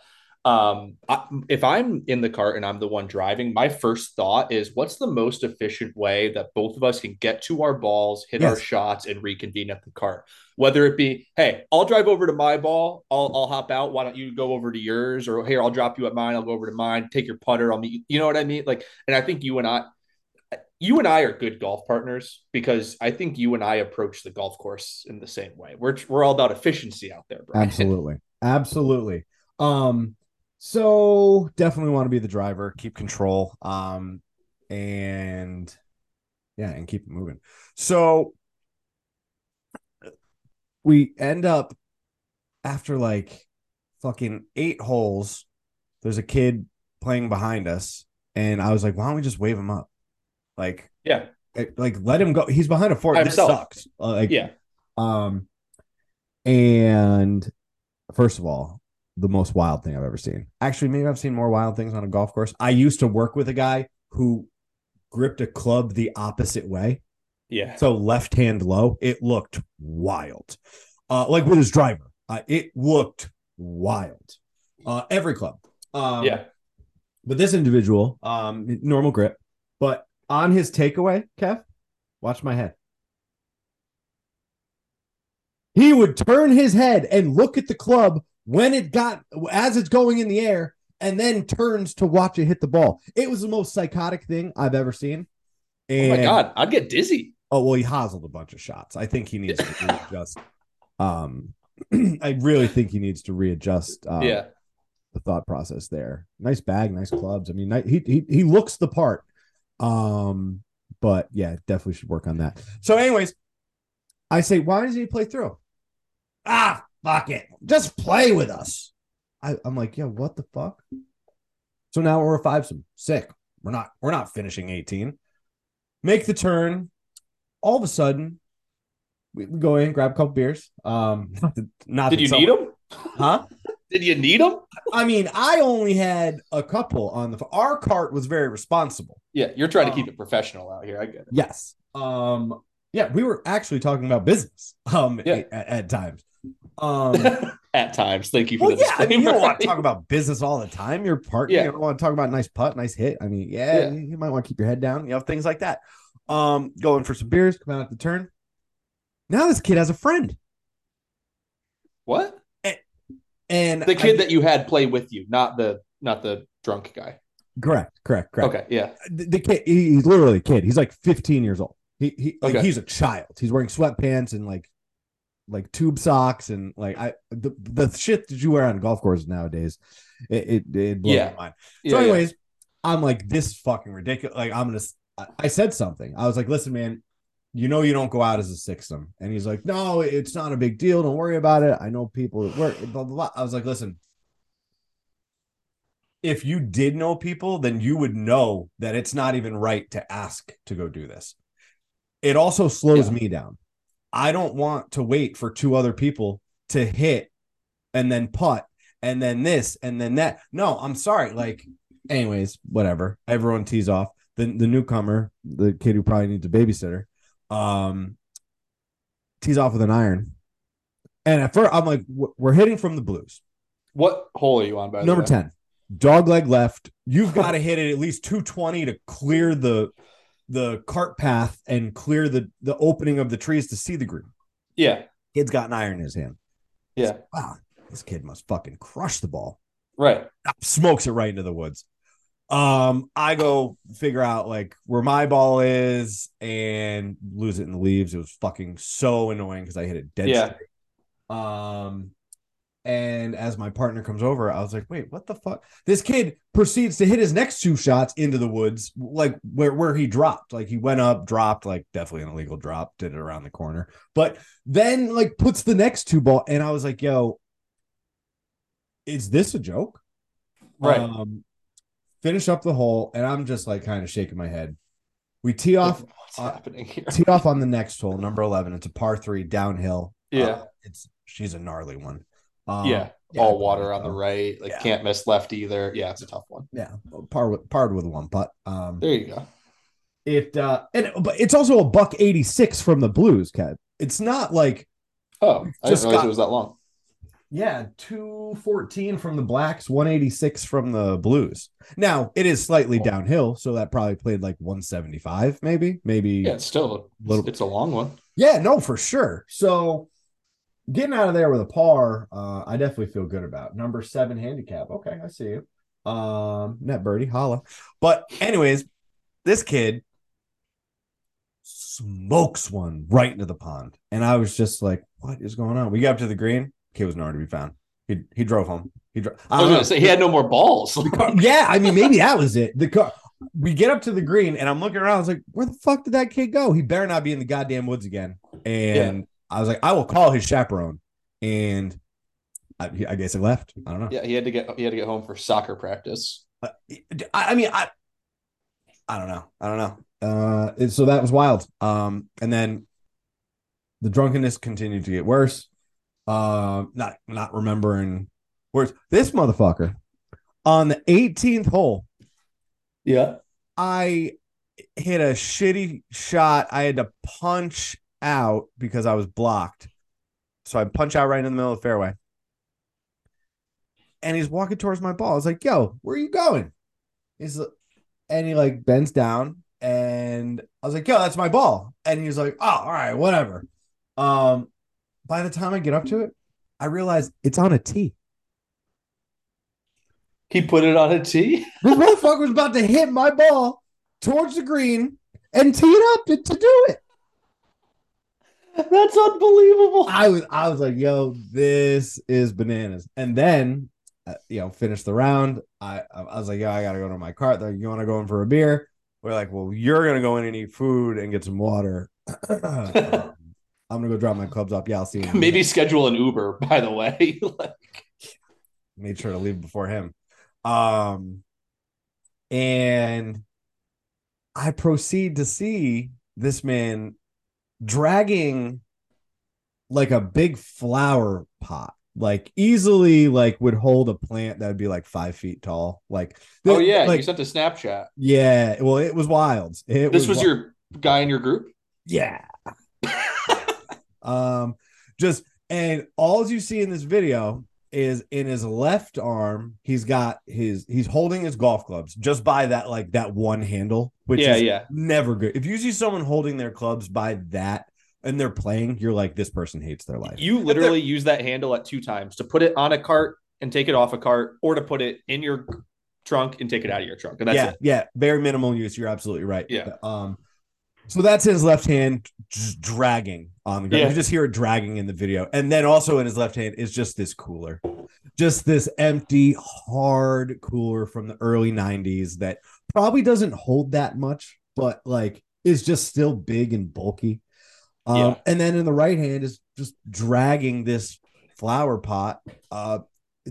um, I, if I'm in the cart and I'm the one driving, my first thought is, what's the most efficient way that both of us can get to our balls, hit our shots, and reconvene at the cart? Whether it be, hey, I'll drive over to my ball, I'll I'll hop out. Why don't you go over to yours? Or here, I'll drop you at mine. I'll go over to mine. Take your putter. I'll meet you. You know what I mean? Like, and I think you and I you and I are good golf partners because I think you and I approach the golf course in the same way. We're we're all about efficiency out there, Brian. Absolutely. Absolutely. Um, so definitely want to be the driver, keep control. Um, and yeah, and keep it moving. So we end up after like fucking eight holes. There's a kid playing behind us, and I was like, "Why don't we just wave him up? Like, Yeah. like let him go. He's behind a fort. This sucks. Like, Yeah. um, and first of all, the most wild thing I've ever seen. Actually, maybe I've seen more wild things on a golf course. I used to work with a guy who gripped a club the opposite way. Yeah. So left hand low. It looked wild. Uh, like with his driver. Uh, it looked wild. Uh, every club. Um, yeah. But this individual, um, normal grip, but on his takeaway, Kev, watch my head. He would turn his head and look at the club when it got as it's going in the air, and then turns to watch it hit the ball. It was the most psychotic thing I've ever seen. Oh And, my god, I'd get dizzy. Oh well, he hoselled a bunch of shots. I think he needs to readjust. Um, I really think he needs to readjust. Um, yeah. the thought process there. Nice bag, nice clubs. I mean, he he he looks the part. Um, but yeah, definitely should work on that. So, anyways, I say, why doesn't he play through? Ah, fuck it, just play with us. I, I'm like, yeah, what the fuck? So now we're a five some sick. We're not we're not finishing 18. Make the turn. All of a sudden, we, we go in, grab a couple beers. Um, not that, not Did you someone- need them? Huh? Did you need them? I mean, I only had a couple on the. Our cart was very responsible. Yeah, you're trying to Oh. keep it professional out here. I get it. Yes. Um. Yeah, we were actually talking about business. Um. Yeah. At, at times. Um. At times. Thank you for well, the yeah. I mean, you don't want to talk about business all the time. You're partner. Yeah. You don't want to talk about nice putt, nice hit. I mean, yeah, Yeah. You, you might want to keep your head down. You know, things like that. Um. Going for some beers. Come out at the turn. Now this kid has a friend, what? and The kid I- that you had play with you, not the not the drunk guy. correct, correct, correct. Okay, yeah. the, the kid he- he's literally a kid he's like 15 years old he, he like Okay. he's a child he's wearing sweatpants and like like tube socks and like i the, the shit that you wear on golf courses nowadays it it, it blows Yeah. my mind so yeah. anyways i'm like this is fucking ridiculous like i'm gonna I said something i was like listen man you know you don't go out as a sixtum and he's like no it's not a big deal don't worry about it i know people that work blah, blah, blah. i was like listen if you did know people, then you would know that it's not even right to ask to go do this. It also slows Yeah. me down. I don't want to wait for two other people to hit and then putt and then this and then that. No, I'm sorry. Like, anyways, whatever. Everyone tees off. The the newcomer, the kid who probably needs a babysitter, um, tees off with an iron. And at first, I'm like, we're hitting from the blues. What hole are you on by Number? 10 dog leg left you've got to hit it at least 220 to clear the the cart path and clear the the opening of the trees to see the green Yeah. kid's got an iron in his hand Yeah. wow this kid must fucking crush the ball Right. smokes it right into the woods um i go figure out like where my ball is and lose it in the leaves it was fucking so annoying because i hit it dead Yeah. straight um and as my partner comes over, I was like, wait, what the fuck? This kid proceeds to hit his next two shots into the woods, like where, where he dropped. Like he went up, dropped, like definitely an illegal drop, did it around the corner, but then like puts the next two ball. And I was like, yo, is this a joke? Right. Um, finish up the hole, and I'm just like kind of shaking my head. We tee off What's uh, happening here? tee off on the next hole, number 11. It's a par three downhill. Yeah. Uh, it's she's a gnarly one. Um, yeah. yeah, All water on the right. Like yeah. can't miss left either. Yeah, it's a tough one. Yeah, par with parred with one putt. Um, There you go. it uh, and but it's also a buck eighty six from the Blues, Kev. It's not like Oh, I Just didn't realize got- it was that long. yeah, two fourteen from the Blacks, one eighty six from the Blues. Now it is slightly downhill, so that probably played like one seventy five, maybe, maybe. Yeah, it's still Little- it's a long one. Yeah, no, for sure. So getting out of there with a par, uh, I definitely feel good about. Number seven handicap. Okay, I see you. Um, net birdie, holla. But anyways, this kid smokes one right into the pond. And I was just like, what is going on? We got up to the green. Kid was nowhere to be found. He he drove home. He drove. I was gonna say he had no more balls. yeah, I mean, maybe that was it. The car. We get up to the green, and I'm looking around. I was like, "Where the fuck did that kid go? He better not be in the goddamn woods again." And yeah. I was like, "I will call his chaperone." And I, I, guess he left. I don't know. Yeah, he had to get he had to get home for soccer practice. Uh, I, I mean, I I don't know. I don't know. Uh, so that was wild. Um, and then the drunkenness continued to get worse. Uh, not not remembering worse. This motherfucker on the 18th hole. Yeah, I hit a shitty shot. I had to punch out because I was blocked. So I punch out right in the middle of the fairway. And he's walking towards my ball. I was like, yo, where are you going? He's and he like bends down and I was like, yo, that's my ball. And he's like, oh, all right, whatever. Um, by the time I get up to it, I realize it's on a tee. He put it on a tee? this motherfucker was about to hit my ball towards the green and tee it up to, to do it. That's unbelievable. I was I was like, yo, this is bananas. And then uh, you know, finish the round. I I was like, yo, I gotta go to my car. Like, you want to go in for a beer? We're like, well, you're gonna go in and eat food and get some water. um, I'm gonna go drop my clubs up. Yeah, I'll see you. Maybe schedule an Uber. By the way, like, made sure to leave before him. Um, and I proceed to see this man dragging like a big flower pot like easily like would hold a plant that would be like five feet tall. Like oh yeah, like, you sent a Snapchat. Yeah, well, it was wild. It this was, was your guy in your group. Yeah. um, just and all you see in this video is in his left arm, he's got his he's holding his golf clubs just by that like that one handle, which yeah, yeah, never good. If you see someone holding their clubs by that and they're playing, you're like, this person hates their life. You literally use that handle at two times to put it on a cart and take it off a cart, or to put it in your trunk and take it out of your trunk. And that's yeah, it. yeah, very minimal use. You're absolutely right. Yeah. Um, so that's his left hand just dragging on the. Yeah. You just hear it dragging in the video, and then also in his left hand is just this cooler, just this empty, hard cooler from the early '90s that probably doesn't hold that much, but like is just still big and bulky. Um, yeah. And then in the right hand is just dragging this flower pot uh,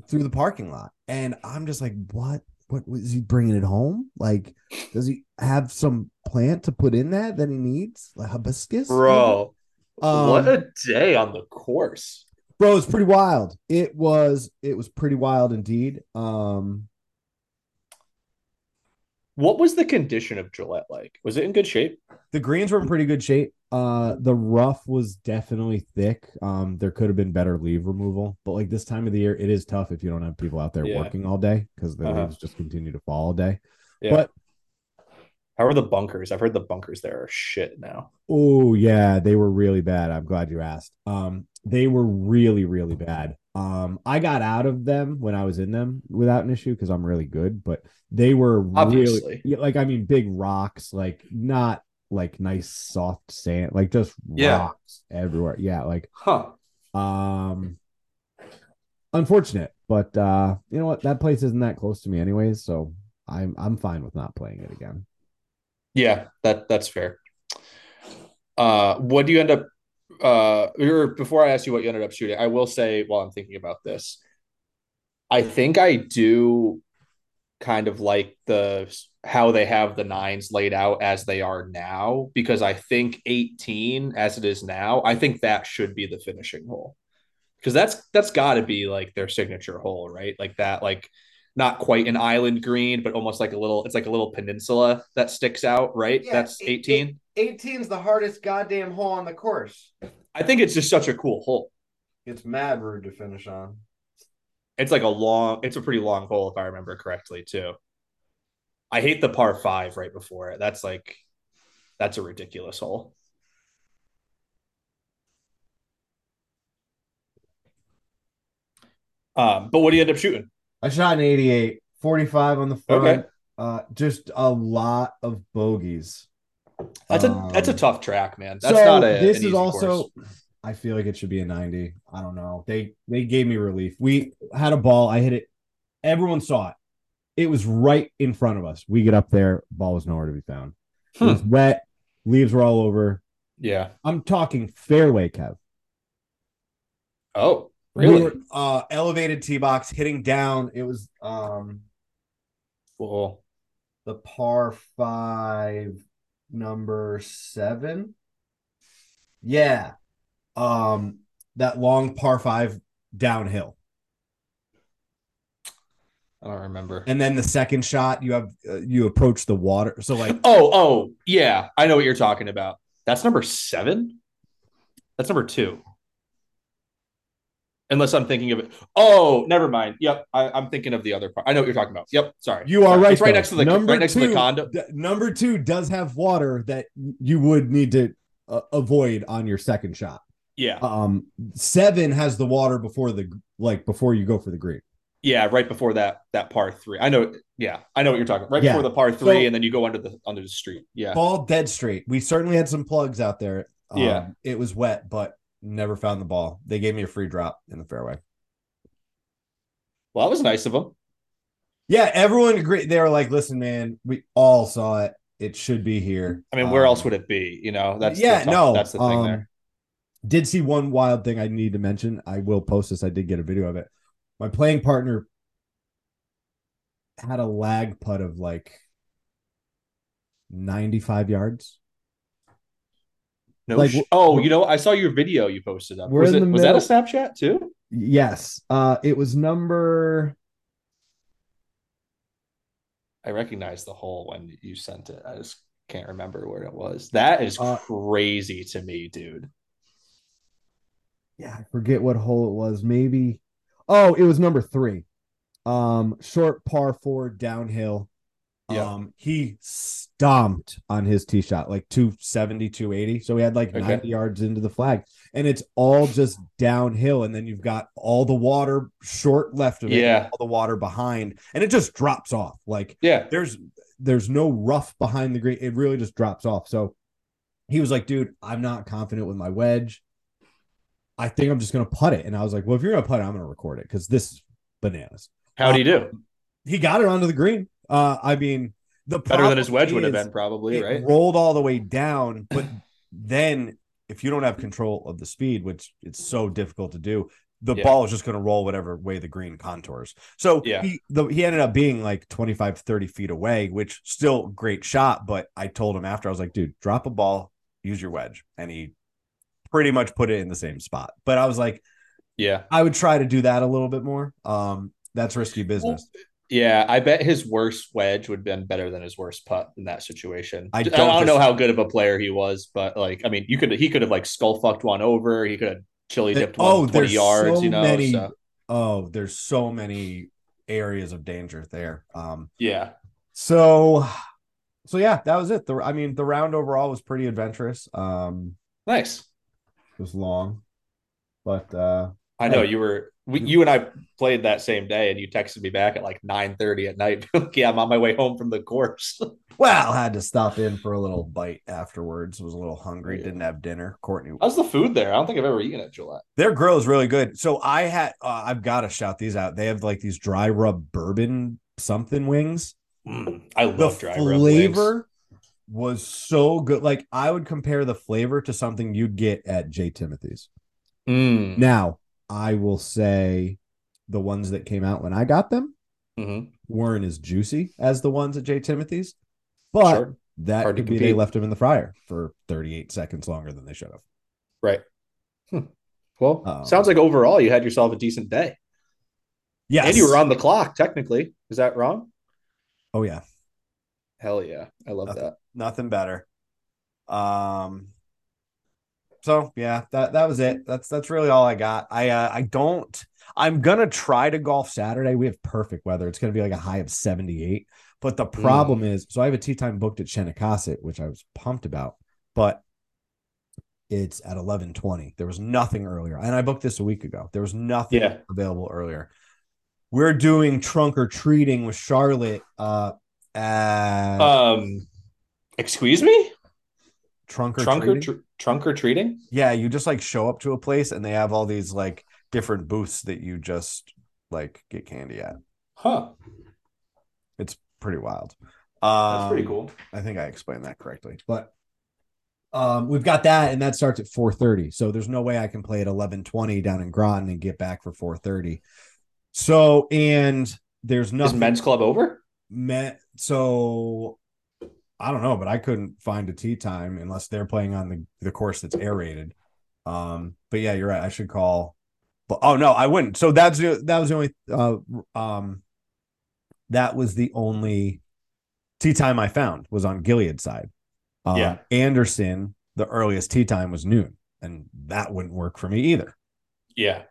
through the parking lot. And I'm just like, what? What is he bringing it home? Like, does he have some plant to put in that that he needs? Like hibiscus? Bro, um, what a day on the course. Bro, it's pretty wild. It was it was pretty wild indeed. Um what was the condition of Gillette like? Was it in good shape? The greens were in pretty good shape. Uh, the rough was definitely thick. Um, there could have been better leaf removal, but like this time of the year, it is tough if you don't have people out there yeah. working all day because the uh-huh. leaves just continue to fall all day. Yeah. But how are the bunkers? I've heard the bunkers there are shit now. Oh yeah, they were really bad. I'm glad you asked. Um, they were really really bad. Um, I got out of them when I was in them without an issue because I'm really good, but they were Obviously. really like I mean big rocks, like not like nice soft sand, like just yeah. rocks everywhere. Yeah, like huh. Um unfortunate, but uh you know what? That place isn't that close to me anyways, so I'm I'm fine with not playing it again. Yeah, that that's fair. Uh what do you end up uh or before I ask you what you ended up shooting, I will say while I'm thinking about this, I think I do kind of like the how they have the nines laid out as they are now because I think 18 as it is now, I think that should be the finishing hole. Cuz that's that's got to be like their signature hole, right? Like that like not quite an island green, but almost like a little it's like a little peninsula that sticks out, right? Yeah, that's 18. 18 is the hardest goddamn hole on the course. I think it's just such a cool hole. It's mad rude to finish on. It's like a long, it's a pretty long hole if I remember correctly too. I hate the par five right before it. That's like, that's a ridiculous hole. Um, but what do you end up shooting? I shot an 88, 45 on the front. Okay. Uh, just a lot of bogeys. That's a Um, that's a tough track, man. That's so not a. this is also course. I feel like it should be a 90. I don't know. They they gave me relief. We had a ball, I hit it. Everyone saw it. It was right in front of us. We get up there, ball was nowhere to be found. It was wet, leaves were all over. yeah. I'm talking fairway, Kev. Oh, We were, uh elevated tee box hitting down. It was um Well, the par five number seven. Yeah. Um that long par five downhill. I don't remember. And then the second shot you have uh, you approach the water. So like Oh, oh, yeah. I know what you're talking about. That's number seven. That's number two. Unless I'm thinking of it. Oh, never mind. Yep, I, I'm thinking of the other part. I know what you're talking about. Yep, sorry. you are Sorry. right. It's right though. next to the number right next to the condo. th- number 2 does have water that you would need to uh, avoid on your second shot. Yeah, Um 7 has the water before the like before you go for the green. yeah. Right before that that par three. I know. Yeah, I know what you're talking. Right Yeah. before the par three, So- and then you go under the under the street. Yeah. ball dead straight. We certainly had some plugs out there. Um, Yeah. it was wet, but never found the ball. They gave me a free drop in the fairway. Well, that was nice of them. Yeah, everyone agreed. They were like, "Listen, man, we all saw it. It should be here." I mean, where Um, else would it be? You know, that's yeah, the no, that's the thing um, there. Did see one wild thing I need to mention. I will post this. I did get a video of it. My playing partner had a lag putt of like ninety-five yards. No, like, sh- oh, you know, I saw your video you posted up. Was, it, was that a Snapchat too? Yes, uh, it was number. I recognize the hole when you sent it. I just can't remember where it was. That is Uh, crazy to me, dude. yeah, I forget what hole it was. Maybe oh, it was number three. Um, short par four downhill. Yeah. Um, he stomped on his tee shot like 270, 280. So he had like Okay. 90 yards into the flag, and it's all just downhill. And then you've got all the water short left of it, Yeah. all the water behind, and it just drops off. Like Yeah. there's there's no rough behind the green. It really just drops off. So he was like, dude, I'm not confident with my wedge. I think I'm just gonna putt it. And I was like, well, if you're gonna putt it, I'm gonna record it because this is bananas. How'd he do? He got it onto the green. Uh, I mean, the Better than his wedge would have been, probably, It right? rolled all the way down, but then if you don't have control of the speed, which it's so difficult to do, the Yeah. ball is just going to roll whatever way the green contours. So Yeah. he the, he ended up being like 25, 30 feet away, which still great shot. But I told him after, I was like, dude, drop a ball, use your wedge. And he pretty much put it in the same spot. But I was like, Yeah. I would try to do that a little bit more. Um, that's risky business. Yeah, I bet his worst wedge would have been better than his worst putt in that situation. I I don't don't, know how good of a player he was, but like, I mean, you could he could have like skull fucked one over. He could have chili dipped one oh, 20 yards, so you know. many- so, Oh, there's so many areas of danger there. Um, yeah. so so yeah, that was it. The I mean, the round overall was pretty adventurous. Um, Nice. it was long, but uh, I know you were we, you and I played that same day and you texted me back at like 9 30 at night. yeah, I'm on my way home from the course. well, had to stop in for a little bite afterwards. Was a little hungry. Yeah. Didn't have dinner. Courtney, How's the food there? I don't think I've ever eaten at Gillette. their grill is really good. So I had uh, I've got to shout these out. They have like these dry rub bourbon something wings. Mm, I the love dry rub wings. flavor was so good. Like I would compare the flavor to something you'd get at J. Timothy's. Mm, Now, I will say the ones that came out when I got them mhm. weren't as juicy as the ones at J. Timothy's, but Sure. that Hard could be they left them in the fryer for 38 seconds longer than they should have. Right. Hmm. Well, Um, sounds like overall you had yourself a decent day. Yes. And you were on the clock, technically. Is that wrong? Oh yeah. Hell yeah. I love Nothing. that. Nothing better. Um so yeah, that that was it. That's that's really all I got. I uh, I don't I'm gonna try to golf Saturday. We have perfect weather. It's gonna be like a high of 78. But the problem is, so I have a tee time booked at Shennecossett, which I was pumped about, but it's at 11:20. There was nothing earlier, and I booked this a week ago. There was nothing Yeah. available earlier. We're doing trunk or treating with Charlotte. Uh, at, Um excuse me? Trunk or trunk or treating. tr- trunk or treating. yeah, you just like show up to a place and they have all these like different booths that you just like get candy at. Huh. It's pretty wild. Um, That's pretty cool. I think I explained that correctly. But um we've got that and that starts at 4:30. So there's no way I can play at 11:20 down in Groton and get back for 4:30. So and there's Is men's club over? met so I don't know, but I couldn't find a tee time unless they're playing on the, the course that's aerated. Um, but yeah, you're right. I should call. But oh no, I wouldn't. So that's the that was the only uh um that was the only tee time I found was on Gilead side. Um, Yeah. Anderson, the earliest tee time was noon, and that wouldn't work for me either. Yeah,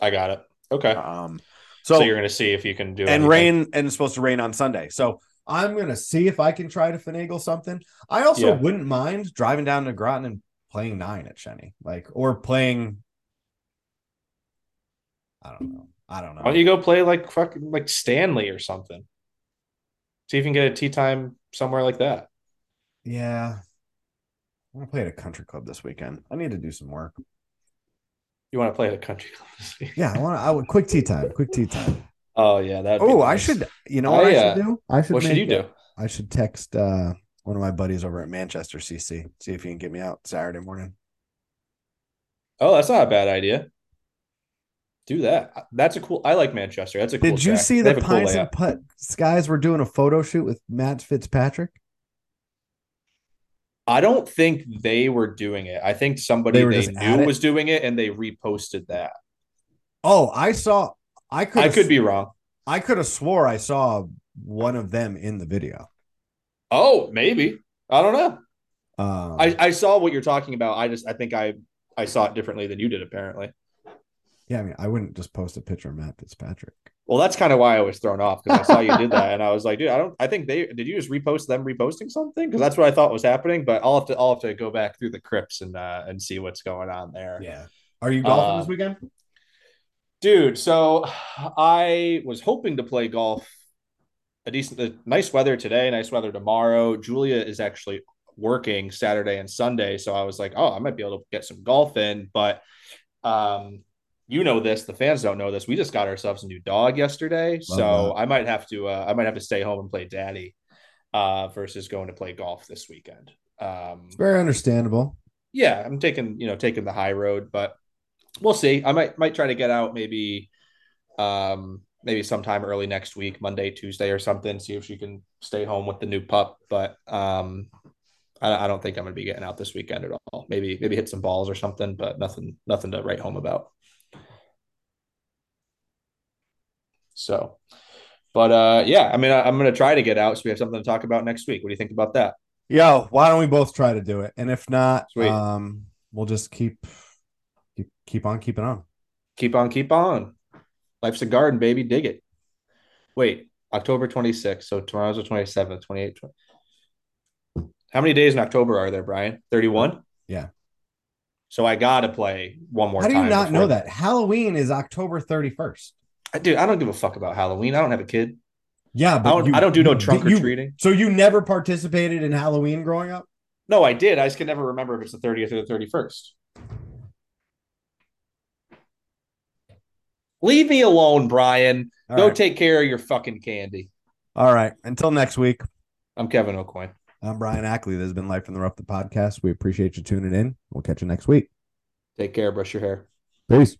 I got it. Okay. Um, so, so, you're gonna see if you can do and anything. rain and it's supposed to rain on Sunday. So I'm gonna see if I can try to finagle something. I also Yeah. wouldn't mind driving down to Groton and playing nine at Shenny, like or playing. I don't know. I don't know. Why don't you go play like fucking like Stanley or something? See if you can get a tee time somewhere like that. yeah, I want to play at a country club this weekend. I need to do some work. You want to play at a country club? Yeah, I want to. I would quick tee time. Quick tee time. Oh yeah, that. Oh, I should. You know what I, I, should do? I should. What should you do? I should text uh one of my buddies over at Manchester CC. See if he can get me out Saturday morning. Oh, that's not a bad idea. Do that. That's a cool. I like Manchester. That's a cool. Did you track. see They the a cool and. Putts guys were doing a photo shoot with Matt Fitzpatrick? I don't think they were doing it. I think somebody They they, were just at knew was doing it, and they reposted that. Oh, I saw. I could. I could be wrong. I could have swore I saw one of them in the video. Oh, maybe. I don't know. Um, I, I saw what you're talking about. I just I think I I saw it differently than you did apparently. yeah, I mean, I wouldn't just post a picture of Matt Fitzpatrick. Well, that's kind of why I was thrown off because I saw you did that, and I was like, dude, I don't. I think they did. You just repost them reposting something because that's what I thought was happening. But I'll have to I'll have to go back through the crypts and uh, and see what's going on there. Yeah. Are you golfing Uh, this weekend? Dude. So I was hoping to play golf. A decent, uh, nice weather today, nice weather tomorrow. Julia is actually working Saturday and Sunday, so I was like, oh, I might be able to get some golf in. But um, you know this, the fans don't know this. We just got ourselves a new dog yesterday, so that. I might have to, uh, I might have to stay home and play daddy, uh, versus going to play golf this weekend. Um, It's very understandable. yeah, I'm taking you know taking the high road, but we'll see. I might might try to get out maybe um maybe sometime early next week, Monday, Tuesday, or something. See if she can stay home with the new pup. But um, I, I don't think I'm gonna be getting out this weekend at all. Maybe maybe hit some balls or something, but nothing nothing to write home about. So, but uh, yeah, I mean, I, I'm gonna try to get out so we have something to talk about next week. What do you think about that? Yeah, why don't we both try to do it? And if not, Sweet. um, we'll just keep keep keep on keeping on. keep on, keep on. Life's a garden, baby. Dig it. Wait, October 26th. So tomorrow's the 27th, 28th. 20. How many days in October are there, Brian? 31? Yeah. So I got to play one more time. How do you not know that? Halloween is October 31st. I, Dude, I don't give a fuck about Halloween. I don't have a kid. Yeah, I but don't, you- I don't do no trunk or treating. So you never participated in Halloween growing up? No, I did. I just can never remember if it's the 30th or the 31st. Leave me alone, Brian. All Go right. take care of your fucking candy. All right. Until next week. I'm Kevin O'Coin. I'm Brian Ackley. This has been Life in the Rough, the podcast. We appreciate you tuning in. We'll catch you next week. Take care. Brush your hair. Peace.